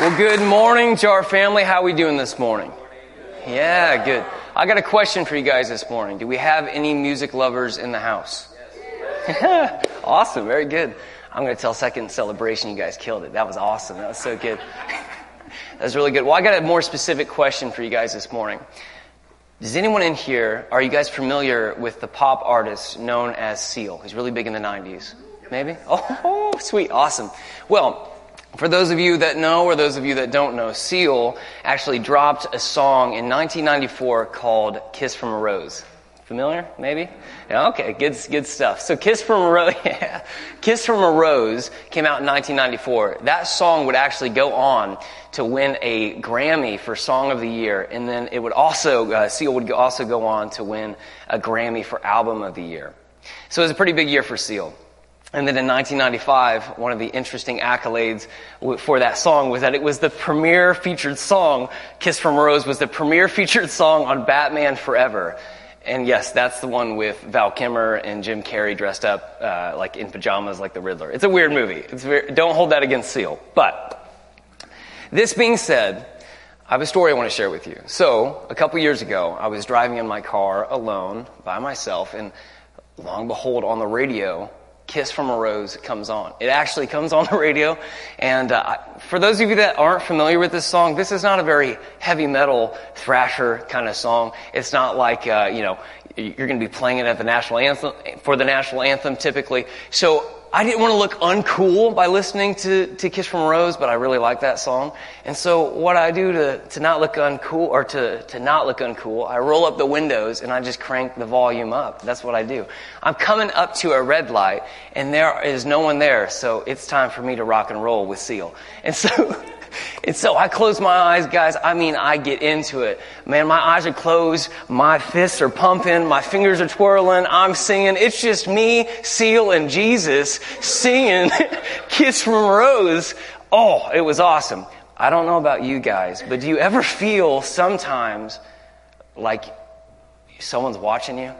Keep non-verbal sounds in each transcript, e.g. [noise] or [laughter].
Well, good morning to our family. How are we doing this morning? Yeah, good. I got a question for you guys this morning. Do we have any music lovers in the house? [laughs] awesome, very good. I'm going to tell second celebration you guys killed it. That was awesome. That was so good. [laughs] that was really good. Well, I got a more specific question for you guys this morning. Does anyone in here, are you guys familiar with the pop artist known as Seal? He's really big in the 90s. Maybe? [laughs] Oh, sweet. Awesome. Well, for those of you that know or those of you that don't know, Seal actually dropped a song in 1994 called Kiss from a Rose. Familiar? Maybe? Yeah, okay, good, good stuff. So Kiss from a Rose, [laughs] yeah. Kiss from a Rose came out in 1994. That song would actually go on to win a Grammy for Song of the Year, and then it would also, uh, Seal would also go on to win a Grammy for Album of the Year. So it was a pretty big year for Seal. And then in 1995, one of the interesting accolades for that song was that it was the premier featured song. Kiss from a Rose was the premier [laughs] featured song on Batman Forever. And yes, that's the one with Val Kilmer and Jim Carrey dressed up uh, like in pajamas like the Riddler. It's a weird movie. Don't hold that against Seal. But this being said, I have a story I want to share with you. So, a couple years ago, I was driving in my car alone by myself, and long behold, on the radio, Kiss from a Rose comes on. It actually comes on the radio. And uh, for those of you that aren't familiar with this song, this is not a very heavy metal thrasher kind of song. It's not like, uh, you know, you're going to be playing it at the national anthem, for the national anthem typically. So I didn't want to look uncool by listening to, to Kiss from a Rose, but I really like that song. And so what I do to, to not look uncool, or to, to not look uncool, I roll up the windows and I just crank the volume up. That's what I do. I'm coming up to a red light and there is no one there, so it's time for me to rock and roll with Seal. And so, [laughs] And so I close my eyes, guys. I mean, I get into it. Man, my eyes are closed. My fists are pumping. My fingers are twirling. I'm singing. It's just me, Seal, and Jesus singing [laughs] Kiss from Rose. Oh, it was awesome. I don't know about you guys, but do you ever feel sometimes like someone's watching you?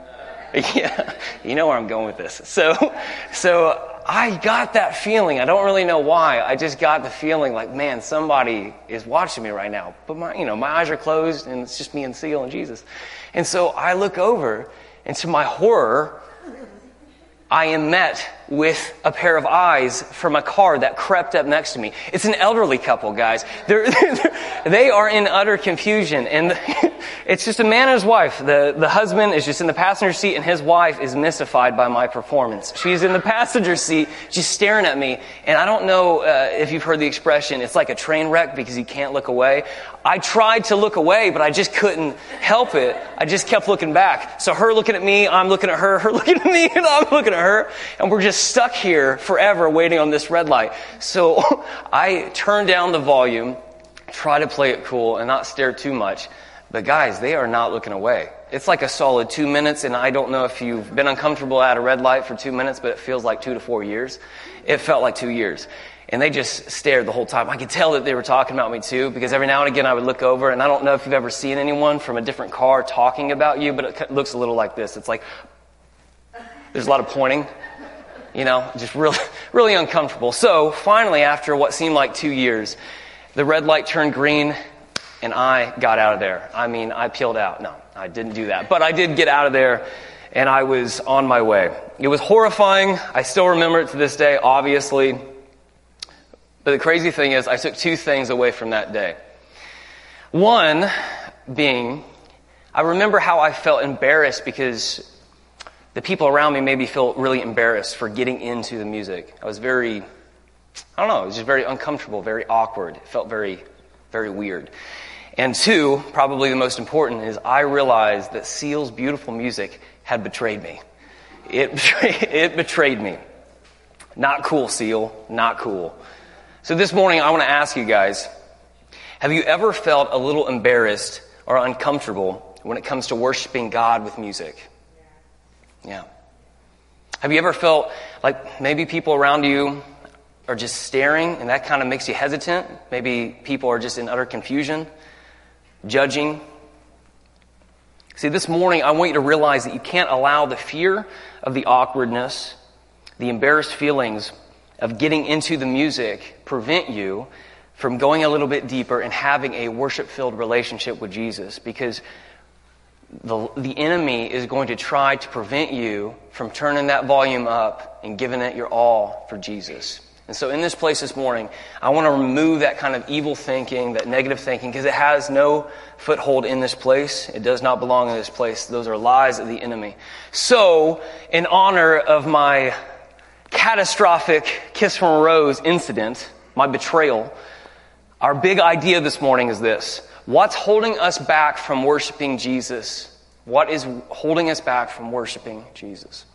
[laughs] Yeah, you know where I'm going with this. So, so I got that feeling. I don't really know why. I just got the feeling like, man, somebody is watching me right now. But my, you know, my eyes are closed and it's just me and Seal and Jesus. And so I look over and to my horror, I am met with a pair of eyes from a car that crept up next to me. It's an elderly couple, guys. They're, they're, [laughs] they are in utter confusion. And [laughs] it's just a man and his wife. The, the husband is just in the passenger seat, and his wife is mystified by my performance. She's in the [laughs] passenger seat, just staring at me. And I don't know uh, if you've heard the expression, it's like a train wreck because you can't look away. I tried to look away, but I just couldn't help it. I just kept looking back. So her looking at me, I'm looking at her, her looking at me, and I'm looking at her. And we're just stuck here forever waiting on this red light. So [laughs] I turn down the volume, try to play it cool and not stare too much. But guys, they are not looking away. It's like a solid two minutes, and I don't know if you've been uncomfortable at a red light for two minutes, but it feels like two to four years. It felt like two years. And they just stared the whole time. I could tell that they were talking about me too, because every now and again I would look over, and I don't know if you've ever seen anyone from a different car talking about you, but it looks a little like this. It's like, there's a lot of pointing you know, just really, [laughs] really uncomfortable. So finally, after what seemed like two years, the red light turned green and I got out of there. I mean, I peeled out. No, I didn't do that. But I did get out of there and I was on my way. It was horrifying. I still remember it to this day, obviously. But the crazy thing is, I took two things away from that day. One being, I remember how I felt embarrassed because the people around me made me feel really embarrassed for getting into the music. I was very, I don't know, it was just very uncomfortable, very awkward. It felt very, very weird. And two, probably the most important, is I realized that Seal's beautiful music had betrayed me. It, [laughs] it betrayed me. Not cool, Seal. Not cool. So this morning, I want to ask you guys have you ever felt a little embarrassed or uncomfortable when it comes to worshiping God with music? Yeah. Have you ever felt like maybe people around you are just staring and that kind of makes you hesitant? Maybe people are just in utter confusion, judging. See, this morning I want you to realize that you can't allow the fear of the awkwardness, the embarrassed feelings of getting into the music prevent you from going a little bit deeper and having a worship filled relationship with Jesus because the, the enemy is going to try to prevent you from turning that volume up and giving it your all for Jesus. And so, in this place this morning, I want to remove that kind of evil thinking, that negative thinking, because it has no foothold in this place. It does not belong in this place. Those are lies of the enemy. So, in honor of my catastrophic kiss from a rose incident, my betrayal, our big idea this morning is this What's holding us back from worshiping Jesus? What is holding us back from worshiping Jesus?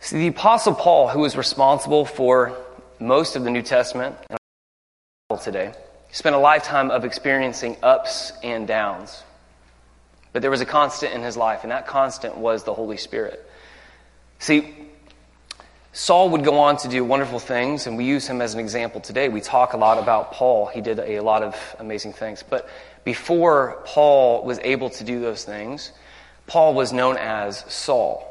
See, the Apostle Paul, who is responsible for most of the New Testament and today, spent a lifetime of experiencing ups and downs. But there was a constant in his life, and that constant was the Holy Spirit. See, Saul would go on to do wonderful things, and we use him as an example today. We talk a lot about Paul. He did a lot of amazing things. But before Paul was able to do those things, Paul was known as Saul.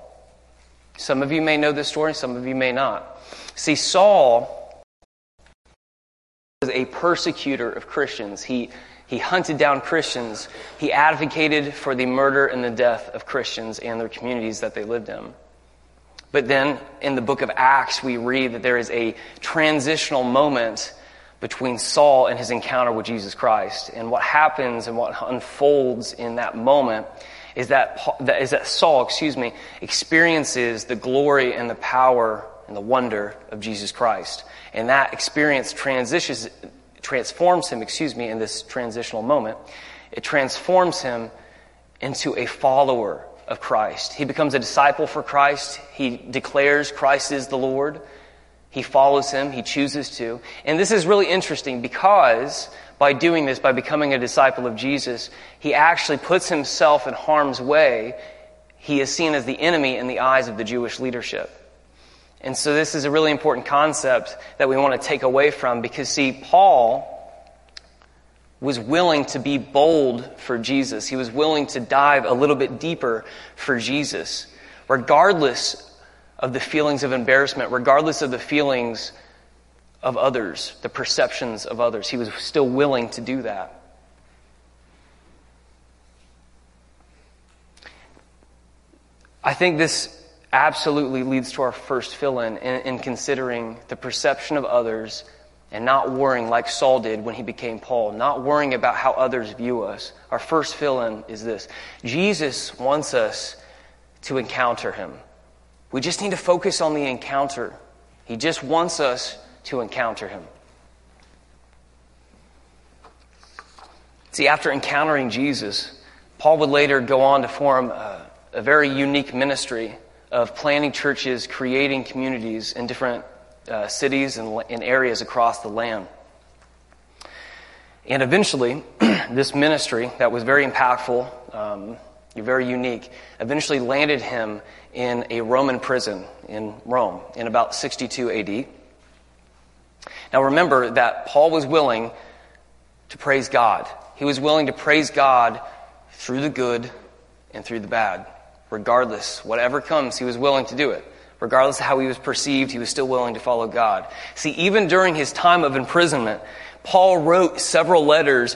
Some of you may know this story, some of you may not. See, Saul was a persecutor of Christians. He, he hunted down Christians. He advocated for the murder and the death of Christians and their communities that they lived in. But then in the book of Acts, we read that there is a transitional moment between Saul and his encounter with Jesus Christ. And what happens and what unfolds in that moment is that, is that Saul, excuse me, experiences the glory and the power and the wonder of Jesus Christ. And that experience transitions, transforms him, excuse me, in this transitional moment. It transforms him into a follower of Christ. He becomes a disciple for Christ. He declares Christ is the Lord. He follows him. He chooses to. And this is really interesting because by doing this, by becoming a disciple of Jesus, he actually puts himself in harm's way. He is seen as the enemy in the eyes of the Jewish leadership. And so this is a really important concept that we want to take away from because see, Paul was willing to be bold for Jesus. He was willing to dive a little bit deeper for Jesus, regardless of the feelings of embarrassment, regardless of the feelings of others, the perceptions of others. He was still willing to do that. I think this absolutely leads to our first fill in, in considering the perception of others and not worrying like Saul did when he became Paul, not worrying about how others view us. Our first fill in is this Jesus wants us to encounter him. We just need to focus on the encounter. He just wants us to encounter him. See, after encountering Jesus, Paul would later go on to form a, a very unique ministry of planting churches, creating communities in different uh, cities and in areas across the land. And eventually, [clears throat] this ministry that was very impactful, um, very unique, eventually landed him in a Roman prison in Rome in about 62 AD. Now remember that Paul was willing to praise God. He was willing to praise God through the good and through the bad. Regardless, whatever comes, he was willing to do it. Regardless of how he was perceived, he was still willing to follow God. See, even during his time of imprisonment, Paul wrote several letters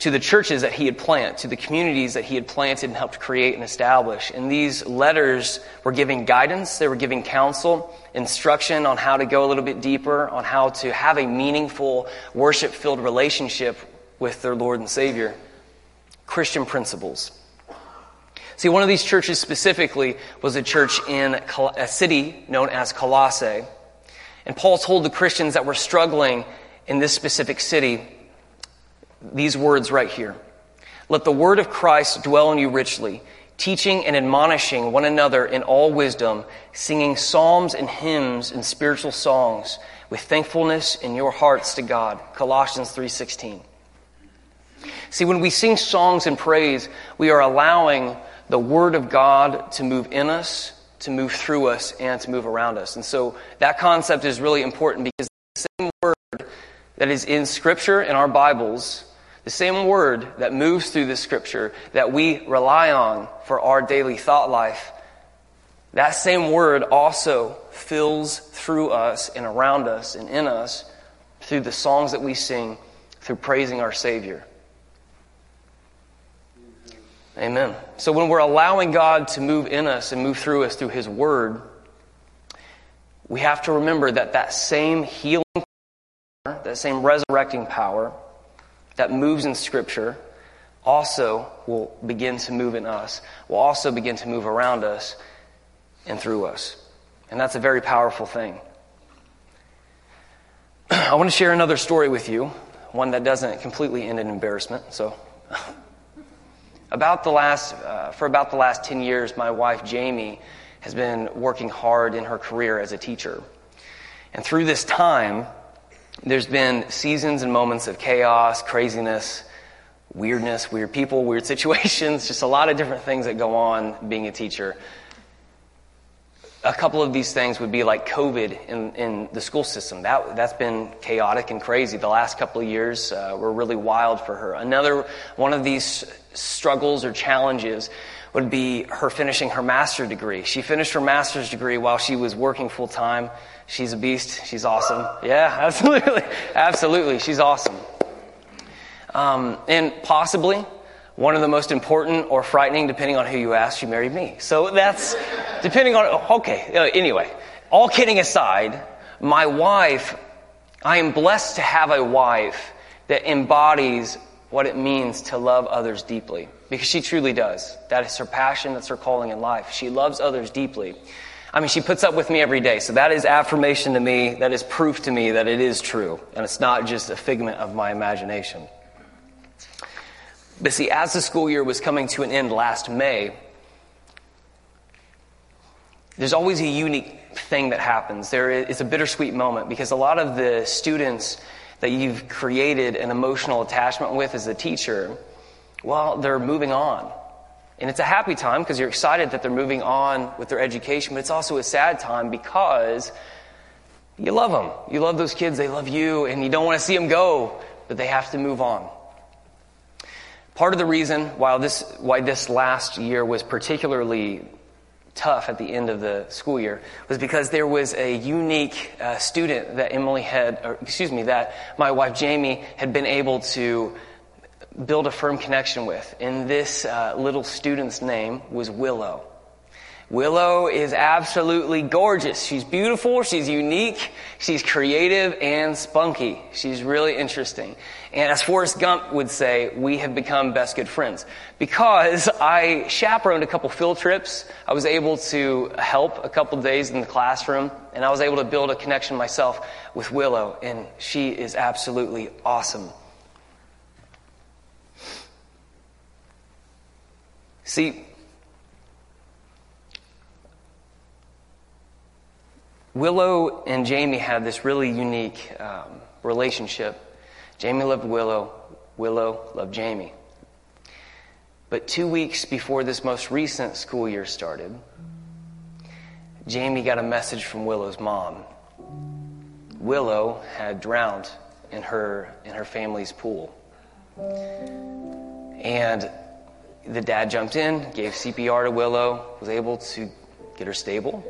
to the churches that he had planted, to the communities that he had planted and helped create and establish. And these letters were giving guidance, they were giving counsel, instruction on how to go a little bit deeper, on how to have a meaningful, worship filled relationship with their Lord and Savior. Christian principles. See, one of these churches specifically was a church in a city known as Colossae. And Paul told the Christians that were struggling in this specific city these words right here. Let the word of Christ dwell in you richly, teaching and admonishing one another in all wisdom, singing psalms and hymns and spiritual songs with thankfulness in your hearts to God. Colossians 3:16. See, when we sing songs and praise, we are allowing the word of God to move in us, to move through us, and to move around us. And so that concept is really important because the same word that is in scripture in our Bibles the same word that moves through the scripture that we rely on for our daily thought life, that same word also fills through us and around us and in us through the songs that we sing, through praising our Savior. Amen. So when we're allowing God to move in us and move through us through His Word, we have to remember that that same healing power, that same resurrecting power that moves in Scripture also will begin to move in us, will also begin to move around us and through us. And that's a very powerful thing. [clears throat] I want to share another story with you, one that doesn't completely end in embarrassment. So, [laughs] about the last, uh, for about the last 10 years, my wife Jamie has been working hard in her career as a teacher. And through this time, there's been seasons and moments of chaos, craziness, weirdness, weird people, [laughs] weird situations, just a lot of different things that go on being a teacher a couple of these things would be like COVID in, in the school system. That, that's been chaotic and crazy. The last couple of years uh, were really wild for her. Another one of these struggles or challenges would be her finishing her master's degree. She finished her master's degree while she was working full time. She's a beast. She's awesome. Yeah, [laughs] absolutely. absolutely. She's awesome. Um, and possibly, one of the most important or frightening, depending on who you ask, she married me. So that's depending on, okay, uh, anyway, all kidding aside, my wife, I am blessed to have a wife that embodies what it means to love others deeply. Because she truly does. That is her passion, that's her calling in life. She loves others deeply. I mean, she puts up with me every day. So that is affirmation to me, that is proof to me that it is true. And it's not just a figment of my imagination. But see, as the school year was coming to an end last May, there's always a unique thing that happens. There is a bittersweet moment because a lot of the students that you've created an emotional attachment with as a teacher, well, they're moving on. And it's a happy time because you're excited that they're moving on with their education, but it's also a sad time because you love them. You love those kids, they love you, and you don't want to see them go, but they have to move on. Part of the reason why this, why this last year was particularly tough at the end of the school year was because there was a unique uh, student that Emily had, or excuse me, that my wife Jamie had been able to build a firm connection with. And this uh, little student's name was Willow. Willow is absolutely gorgeous. She's beautiful, she's unique, she's creative and spunky. She's really interesting. And as Forrest Gump would say, we have become best good friends. Because I chaperoned a couple field trips, I was able to help a couple days in the classroom, and I was able to build a connection myself with Willow, and she is absolutely awesome. See, Willow and Jamie had this really unique um, relationship. Jamie loved Willow, Willow loved Jamie. But two weeks before this most recent school year started, Jamie got a message from Willow's mom. Willow had drowned in her in her family's pool. And the dad jumped in, gave CPR to Willow, was able to get her stable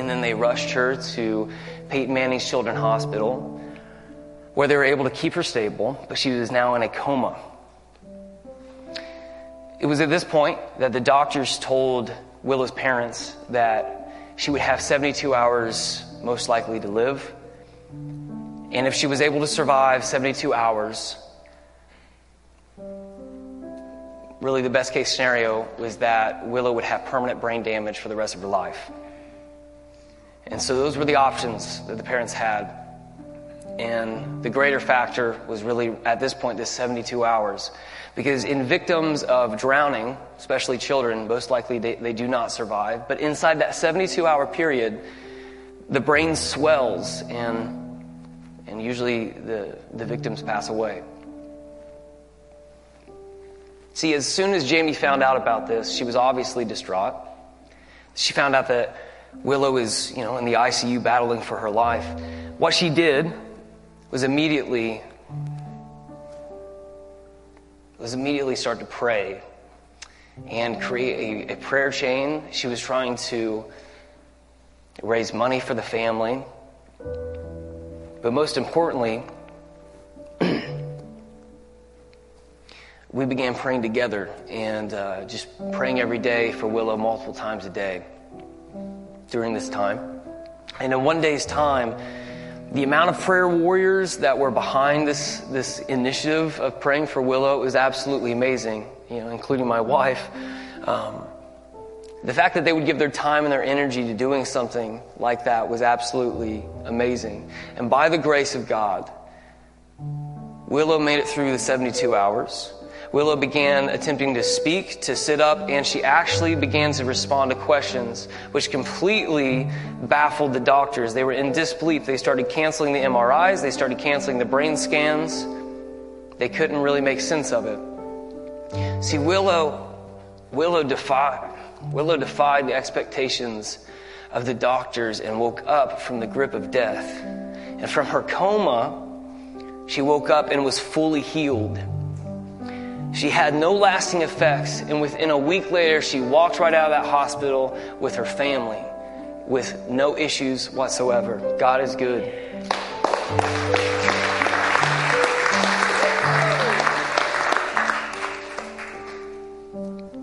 and then they rushed her to Peyton Manning's Children's Hospital, where they were able to keep her stable, but she was now in a coma. It was at this point that the doctors told Willow's parents that she would have 72 hours most likely to live. And if she was able to survive 72 hours, really the best case scenario was that Willow would have permanent brain damage for the rest of her life. And so those were the options that the parents had. And the greater factor was really, at this point, this 72 hours. Because in victims of drowning, especially children, most likely they, they do not survive. But inside that 72 hour period, the brain swells and, and usually the, the victims pass away. See, as soon as Jamie found out about this, she was obviously distraught. She found out that Willow is, you know, in the ICU battling for her life. What she did was immediately was immediately start to pray and create a, a prayer chain. She was trying to raise money for the family. But most importantly, [clears throat] we began praying together and uh, just praying every day for Willow multiple times a day during this time. And in one day's time, the amount of prayer warriors that were behind this, this initiative of praying for Willow was absolutely amazing, you know, including my wife. Um, the fact that they would give their time and their energy to doing something like that was absolutely amazing. And by the grace of God, Willow made it through the 72 hours. Willow began attempting to speak, to sit up, and she actually began to respond to questions, which completely baffled the doctors. They were in disbelief. They started canceling the MRIs, they started canceling the brain scans. They couldn't really make sense of it. See, Willow, Willow defied, Willow defied the expectations of the doctors and woke up from the grip of death. And from her coma, she woke up and was fully healed. She had no lasting effects, and within a week later, she walked right out of that hospital with her family with no issues whatsoever. God is good.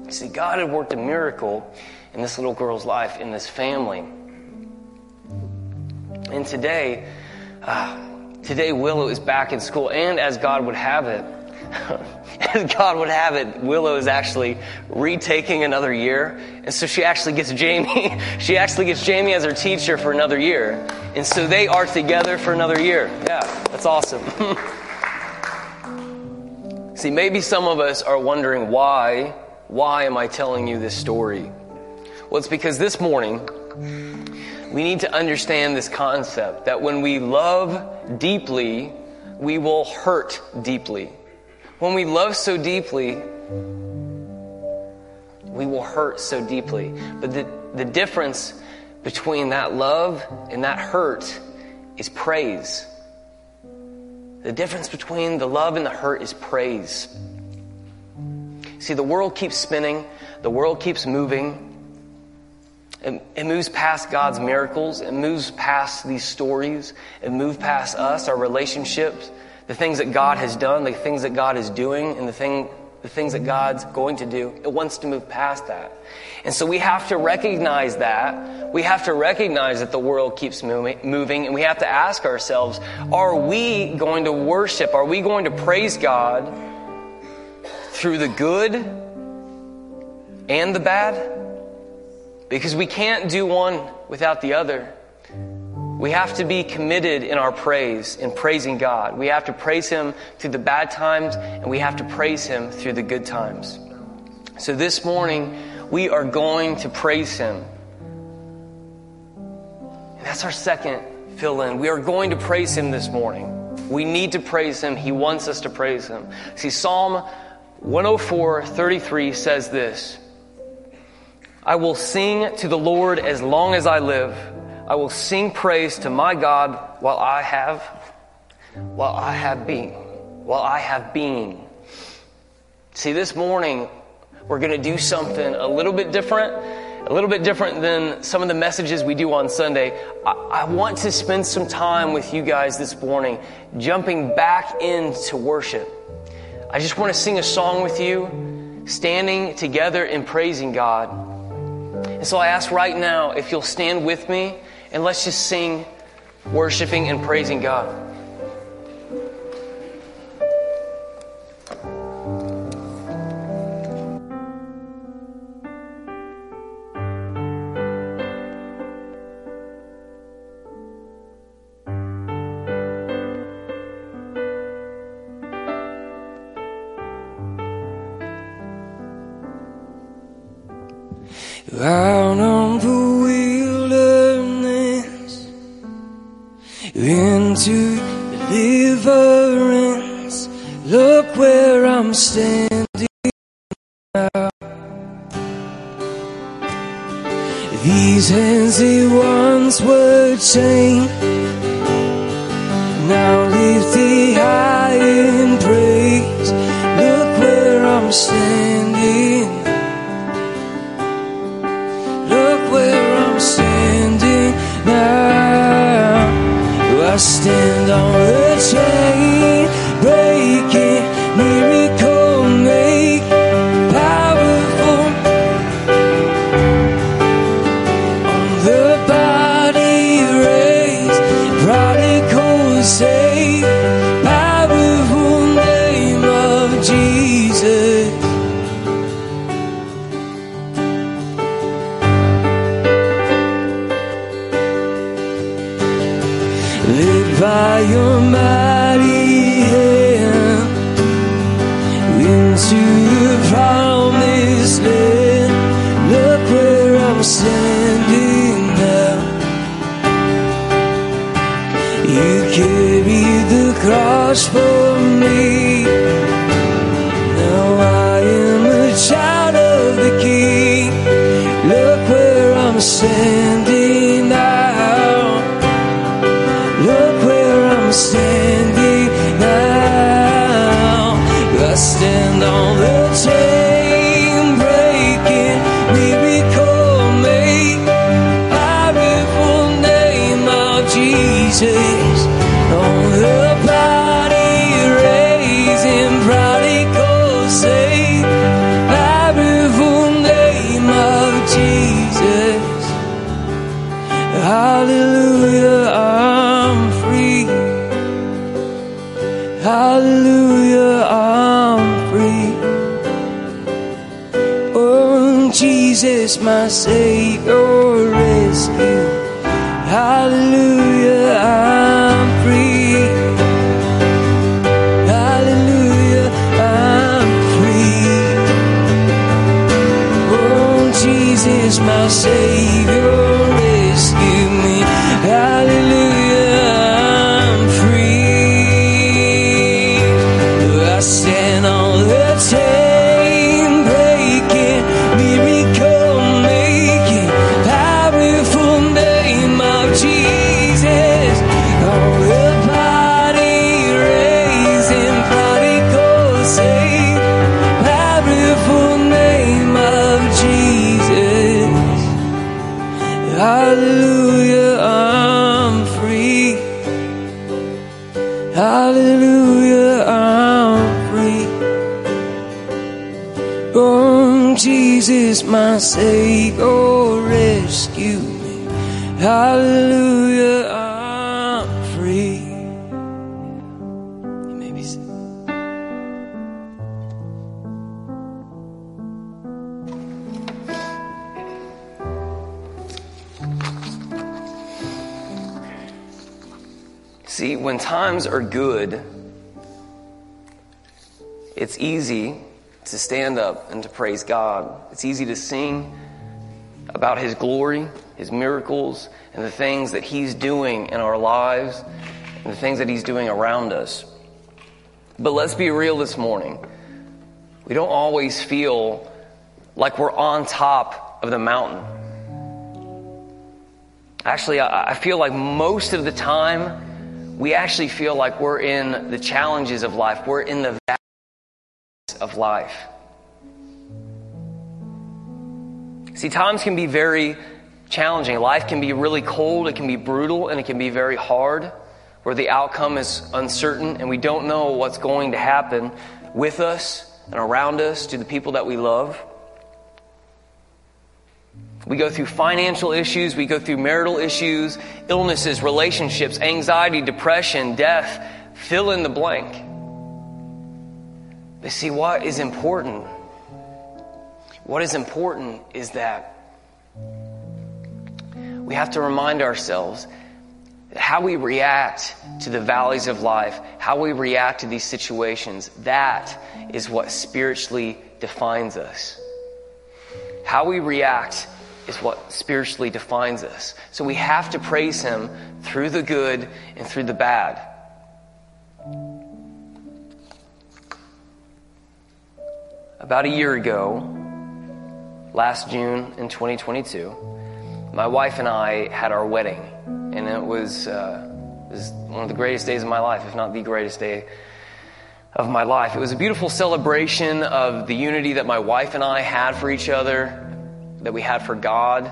See, God had worked a miracle in this little girl's life, in this family. And today, uh, today Willow is back in school, and as God would have it, [laughs] as God would have it, Willow is actually retaking another year. And so she actually gets Jamie, [laughs] she actually gets Jamie as her teacher for another year. And so they are together for another year. Yeah, that's awesome. [laughs] See, maybe some of us are wondering why, why am I telling you this story? Well, it's because this morning, we need to understand this concept that when we love deeply, we will hurt deeply. When we love so deeply, we will hurt so deeply. But the, the difference between that love and that hurt is praise. The difference between the love and the hurt is praise. See, the world keeps spinning, the world keeps moving. It, it, moves past God's miracles. It moves past these stories. It moves past us, our relationships the things that God has done, the things that God is doing, and the, thing, the things that God's going to do. It wants to move past that. And so we have to recognize that. We have to recognize that the world keeps moving, moving, and we have to ask ourselves are we going to worship? Are we going to praise God through the good and the bad? Because we can't do one without the other. We have to be committed in our praise, in praising God. We have to praise Him through the bad times, and we have to praise Him through the good times. So this morning, we are going to praise Him. And that's our second fill in. We are going to praise Him this morning. We need to praise Him. He wants us to praise Him. See, Psalm 104 33 says this I will sing to the Lord as long as I live. I will sing praise to my God while I have, while I have been, while I have been. See, this morning we're going to do something a little bit different, a little bit different than some of the messages we do on Sunday. I, I want to spend some time with you guys this morning, jumping back into worship. I just want to sing a song with you, standing together and praising God. And so I ask right now if you'll stand with me and let's just sing, worshiping and praising God. Hands he once were chained, I'm standing My when times are good, it's easy to stand up and to praise God. It's easy to sing about His glory, His miracles, and the things that He's doing in our lives and the things that He's doing around us. But let's be real this morning. We don't always feel like we're on top of the mountain. Actually, I feel like most of the time, we actually feel like we're in the challenges of life. We're in the valleys of life. See, times can be very challenging. Life can be really cold, it can be brutal, and it can be very hard, where the outcome is uncertain and we don't know what's going to happen with us and around us to the people that we love. We go through financial issues, we go through marital issues, illnesses, relationships, anxiety, depression, death, fill in the blank. But see, what is important? What is important is that we have to remind ourselves how we react to the valleys of life, how we react to these situations, that is what spiritually defines us. How we react is what spiritually defines us. So we have to praise Him through the good and through the bad. About a year ago, last June in 2022, my wife and I had our wedding, and it was, uh, it was one of the greatest days of my life, if not the greatest day of my life. It was a beautiful celebration of the unity that my wife and I had for each other, that we had for God.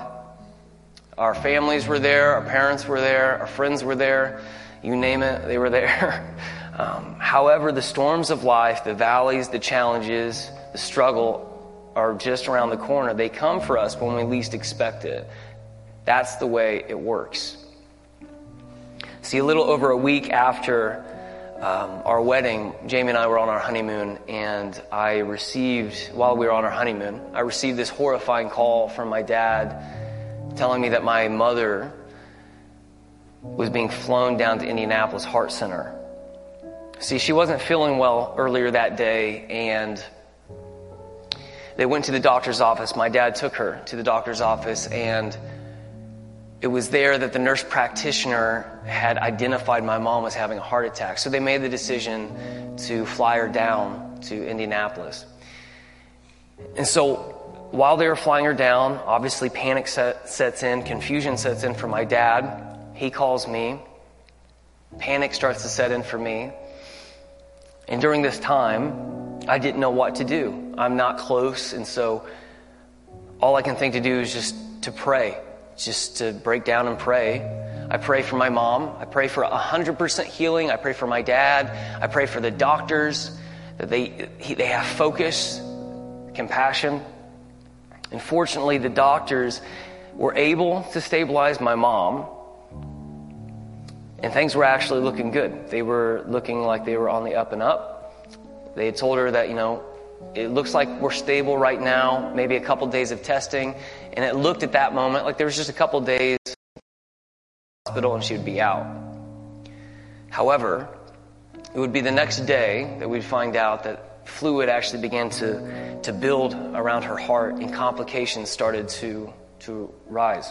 Our families were there, our parents were there, our friends were there, you name it, they were there. [laughs] Um, however, the storms of life, the valleys, the challenges, the struggle are just around the corner. They come for us when we least expect it. That's the way it works. See, a little over a week after um, our wedding, Jamie and I were on our honeymoon, and I received, while we were on our honeymoon, I received this horrifying call from my dad telling me that my mother was being flown down to Indianapolis Heart Center. See, she wasn't feeling well earlier that day, and they went to the doctor's office. My dad took her to the doctor's office, and it was there that the nurse practitioner had identified my mom as having a heart attack. So they made the decision to fly her down to Indianapolis. And so while they were flying her down, obviously panic set, sets in, confusion sets in for my dad. He calls me. Panic starts to set in for me. And during this time, I didn't know what to do. I'm not close, and so all I can think to do is just to pray, just to break down and pray. I pray for my mom. I pray for 100% healing. I pray for my dad. I pray for the doctors that they, they have focus, compassion. And fortunately, the doctors were able to stabilize my mom, and things were actually looking good. They were looking like they were on the up and up. They had told her that, you know, it looks like we're stable right now, maybe a couple days of testing. And it looked at that moment like there was just a couple days hospital and she would be out. However, it would be the next day that we'd find out that fluid actually began to, to build around her heart and complications started to, to rise.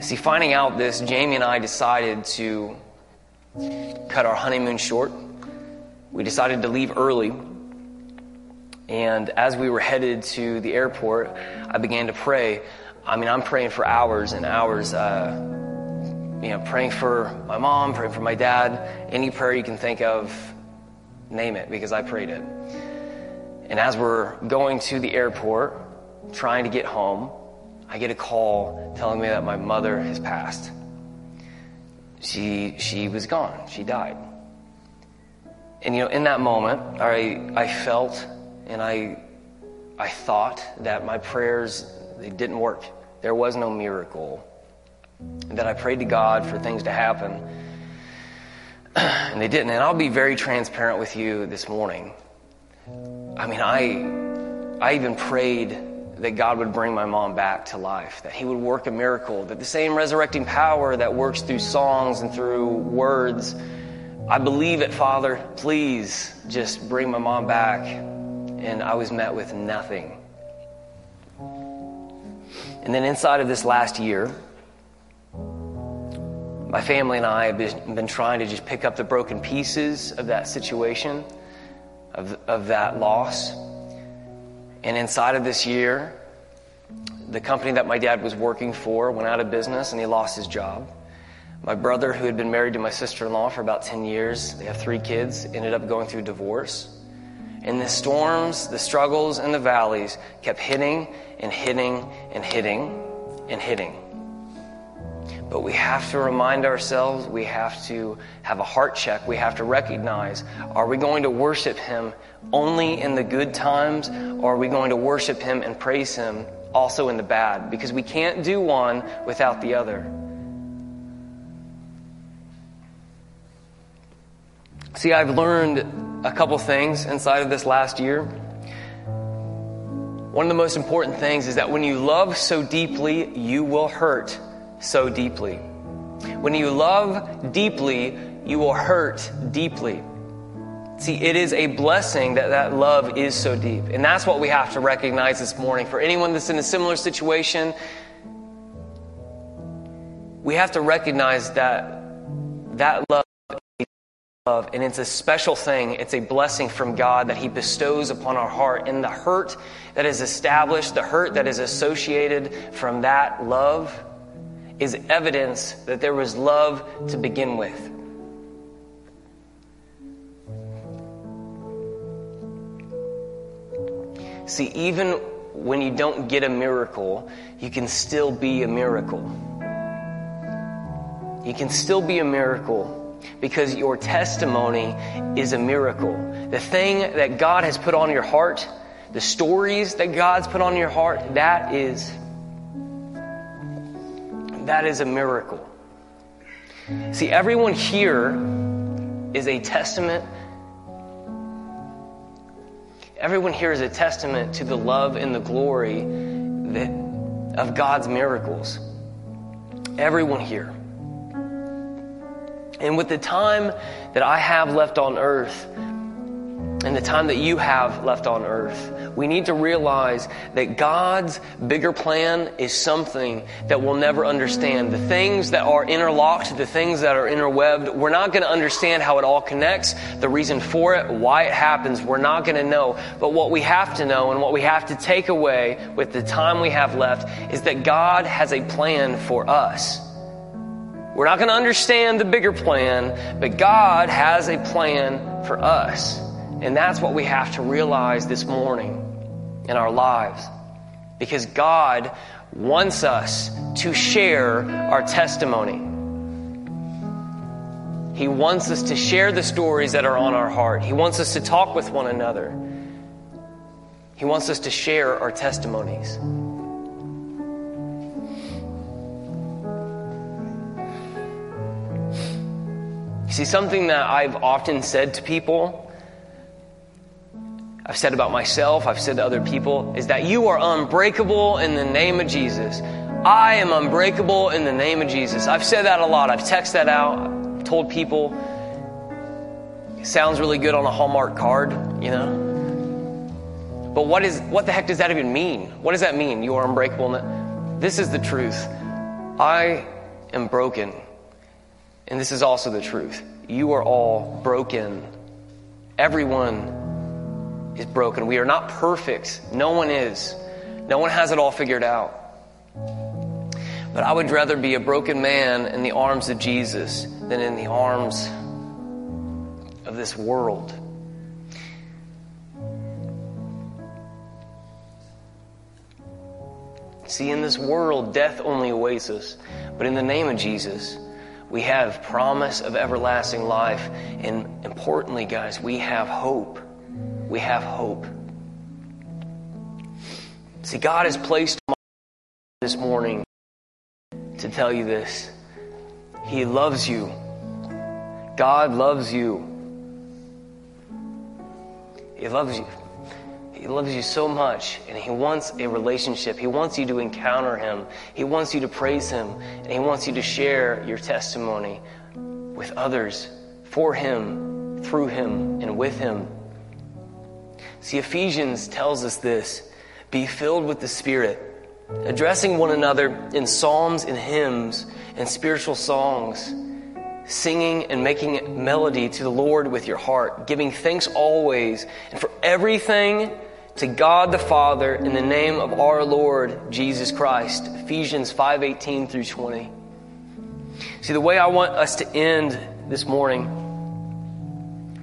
See, finding out this, Jamie and I decided to cut our honeymoon short. We decided to leave early. And as we were headed to the airport, I began to pray. I mean, I'm praying for hours and hours. Uh, you know, praying for my mom, praying for my dad, any prayer you can think of, name it, because I prayed it. And as we're going to the airport, trying to get home, I get a call telling me that my mother has passed. She, she was gone. She died. And you know, in that moment, I, I felt and I, I thought that my prayers, they didn't work. There was no miracle. That I prayed to God for things to happen. [clears throat] And they didn't. And I'll be very transparent with you this morning. I mean, I, I even prayed that God would bring my mom back to life, that He would work a miracle, that the same resurrecting power that works through songs and through words, I believe it, Father. Please just bring my mom back. And I was met with nothing. And then inside of this last year, my family and I have been, trying to just pick up the broken pieces of that situation, of, of that loss. And inside of this year, the company that my dad was working for went out of business and he lost his job. My brother, who had been married to my sister in law for about 10 years, they have three kids, ended up going through divorce. And the storms, the struggles, and the valleys kept hitting and hitting and hitting and hitting. But we have to remind ourselves, we have to have a heart check, we have to recognize are we going to worship Him only in the good times, or are we going to worship Him and praise Him also in the bad? Because we can't do one without the other. See, I've learned a couple things inside of this last year. One of the most important things is that when you love so deeply, you will hurt so deeply. When you love deeply, you will hurt deeply. See, it is a blessing that that love is so deep. And that's what we have to recognize this morning. For anyone that's in a similar situation, we have to recognize that that love love, and it's a special thing. It's a blessing from God that He bestows upon our heart. And the hurt that is established, the hurt that is associated from that love, is evidence that there was love to begin with. See, even when you don't get a miracle, you can still be a miracle. You can still be a miracle because your testimony is a miracle. The thing that God has put on your heart, the stories that God's put on your heart, that is that is a miracle. See, everyone here is a testament Everyone here is a testament to the love and the glory that, of God's miracles. Everyone here. And with the time that I have left on earth, and the time that you have left on earth, we need to realize that God's bigger plan is something that we'll never understand. The things that are interlocked, the things that are interwebbed, we're not going to understand how it all connects, the reason for it, why it happens, we're not going to know. But what we have to know and what we have to take away with the time we have left is that God has a plan for us. We're not going to understand the bigger plan, but God has a plan for us. And that's what we have to realize this morning in our lives. Because God wants us to share our testimony. He wants us to share the stories that are on our heart. He wants us to talk with one another. He wants us to share our testimonies. See, something that I've often said to people I've said about myself, I've said to other people, is that you are unbreakable in the name of Jesus. I am unbreakable in the name of Jesus. I've said that a lot. I've texted that out, told people. It sounds really good on a Hallmark card, you know? But what is what the heck does that even mean? What does that mean? You are unbreakable. This is the truth. I am broken. And this is also the truth. You are all broken. Everyone is broken. We are not perfect. No one is. No one has it all figured out. But I would rather be a broken man in the arms of Jesus than in the arms of this world. See, in this world, death only awaits us. But in the name of Jesus, we have promise of everlasting life. And importantly, guys, we have hope we have hope. See, God has placed my this morning to tell you this. He loves you. God loves you. He loves you. He loves you so much, and He wants a relationship. He wants you to encounter Him. He wants you to praise Him, and He wants you to share your testimony with others for Him, through Him, and with Him. See, Ephesians tells us this be filled with the Spirit, addressing one another in psalms and hymns and spiritual songs, singing and making melody to the Lord with your heart, giving thanks always and for everything to God the Father in the name of our Lord Jesus Christ. Ephesians 5:18 through 20. See, the way I want us to end this morning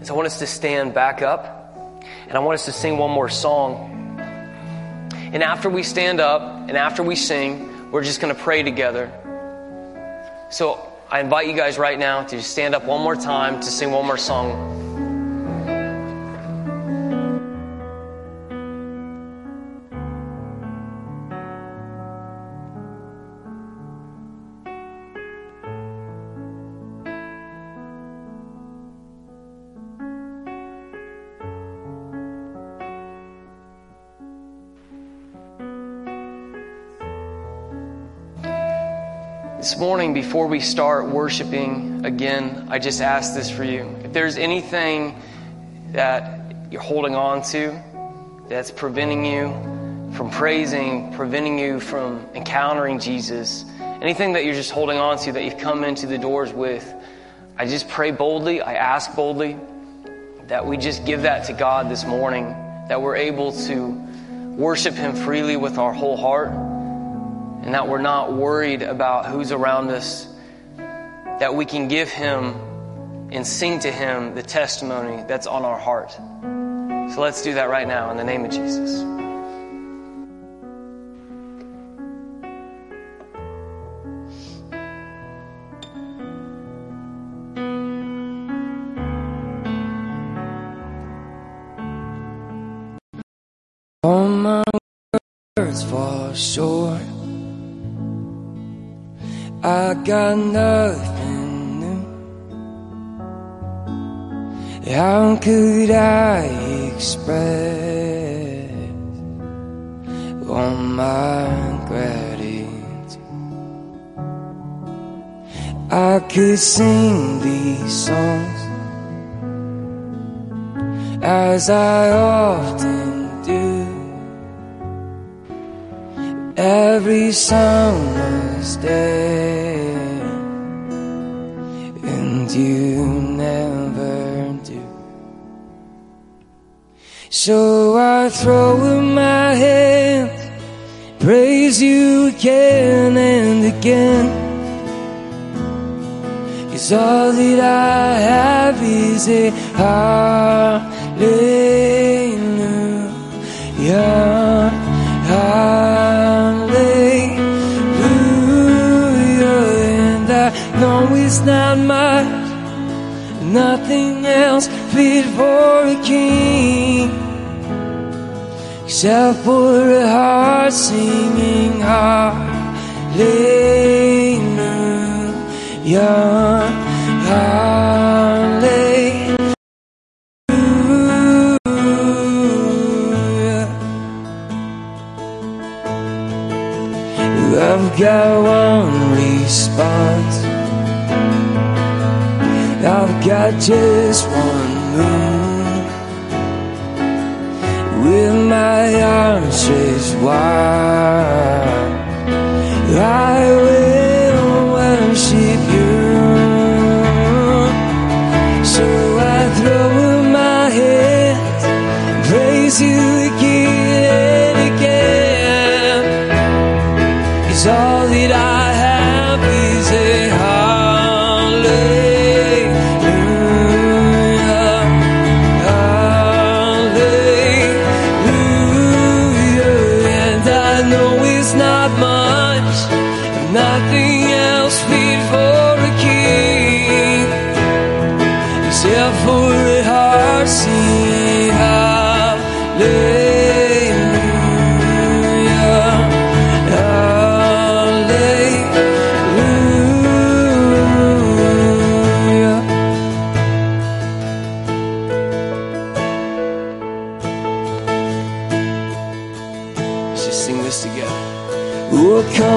is I want us to stand back up and I want us to sing one more song. And after we stand up and after we sing, we're just going to pray together. So I invite you guys right now to stand up one more time to sing one more song. This morning, before we start worshiping again, I just ask this for you. If there's anything that you're holding on to that's preventing you from praising, preventing you from encountering Jesus, anything that you're just holding on to that you've come into the doors with, I just pray boldly, I ask boldly that we just give that to God this morning, that we're able to worship Him freely with our whole heart and that we're not worried about who's around us, that we can give Him and sing to Him the testimony that's on our heart. So let's do that right now in the name of Jesus. All my words fall short. I got nothing new. How could I express all my gratitude? I could sing these songs as I often every summer's day, and you never do. So I throw in my hands, praise you again and again. Cause all that I have is a hallelujah. is not much, nothing else fit for a king. Except for a heart singing hallelujah, hallelujah. I've got one response got just one move with my arms raised wide.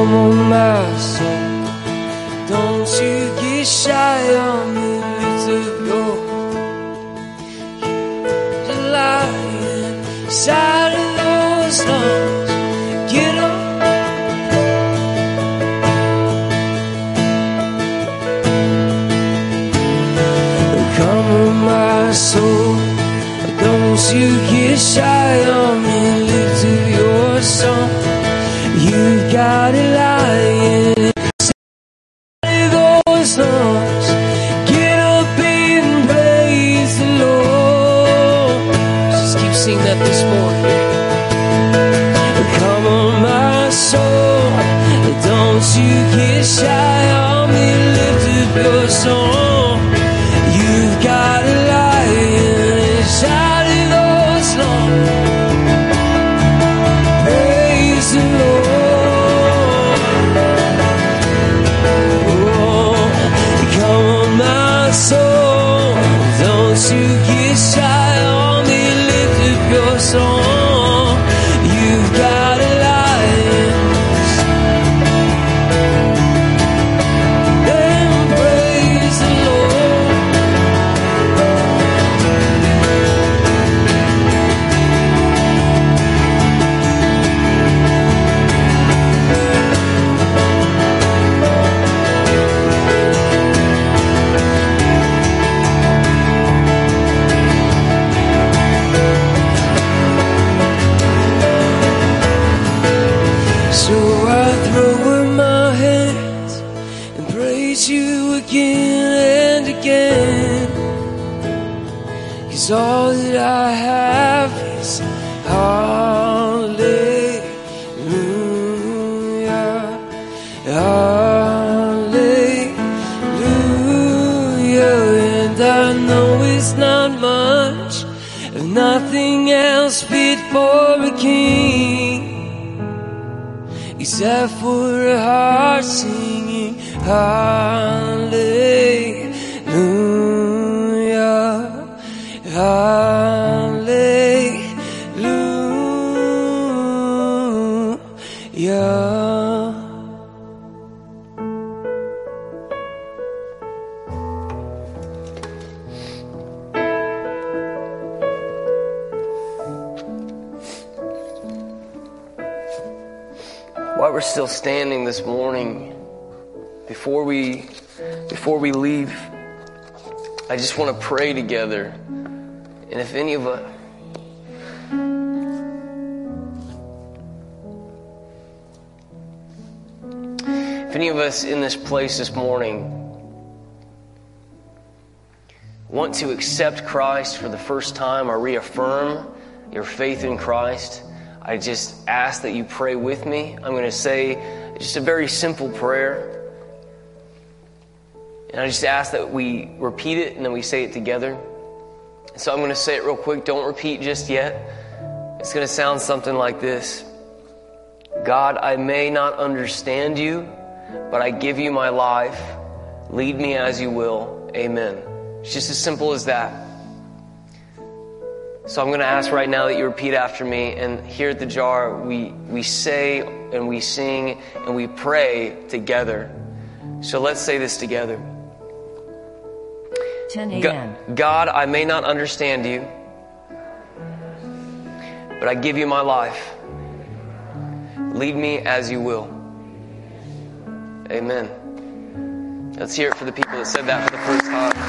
Come on, my soul, don't you get shy on me, little girl. You're lying, shy. Before we before we leave, I just want to pray together. And if any of us if any of us in this place this morning want to accept Christ for the first time or reaffirm your faith in Christ, I just ask that you pray with me. I'm going to say just a very simple prayer. And I just ask that we repeat it and then we say it together. So I'm going to say it real quick. Don't repeat just yet. It's going to sound something like this God, I may not understand you, but I give you my life. Lead me as you will. Amen. It's just as simple as that. So I'm going to ask right now that you repeat after me. And here at the jar, we, we say and we sing and we pray together. So let's say this together. 10 a.m. God, I may not understand you, but I give you my life. Lead me as you will. Amen. Let's hear it for the people that said that for the first time.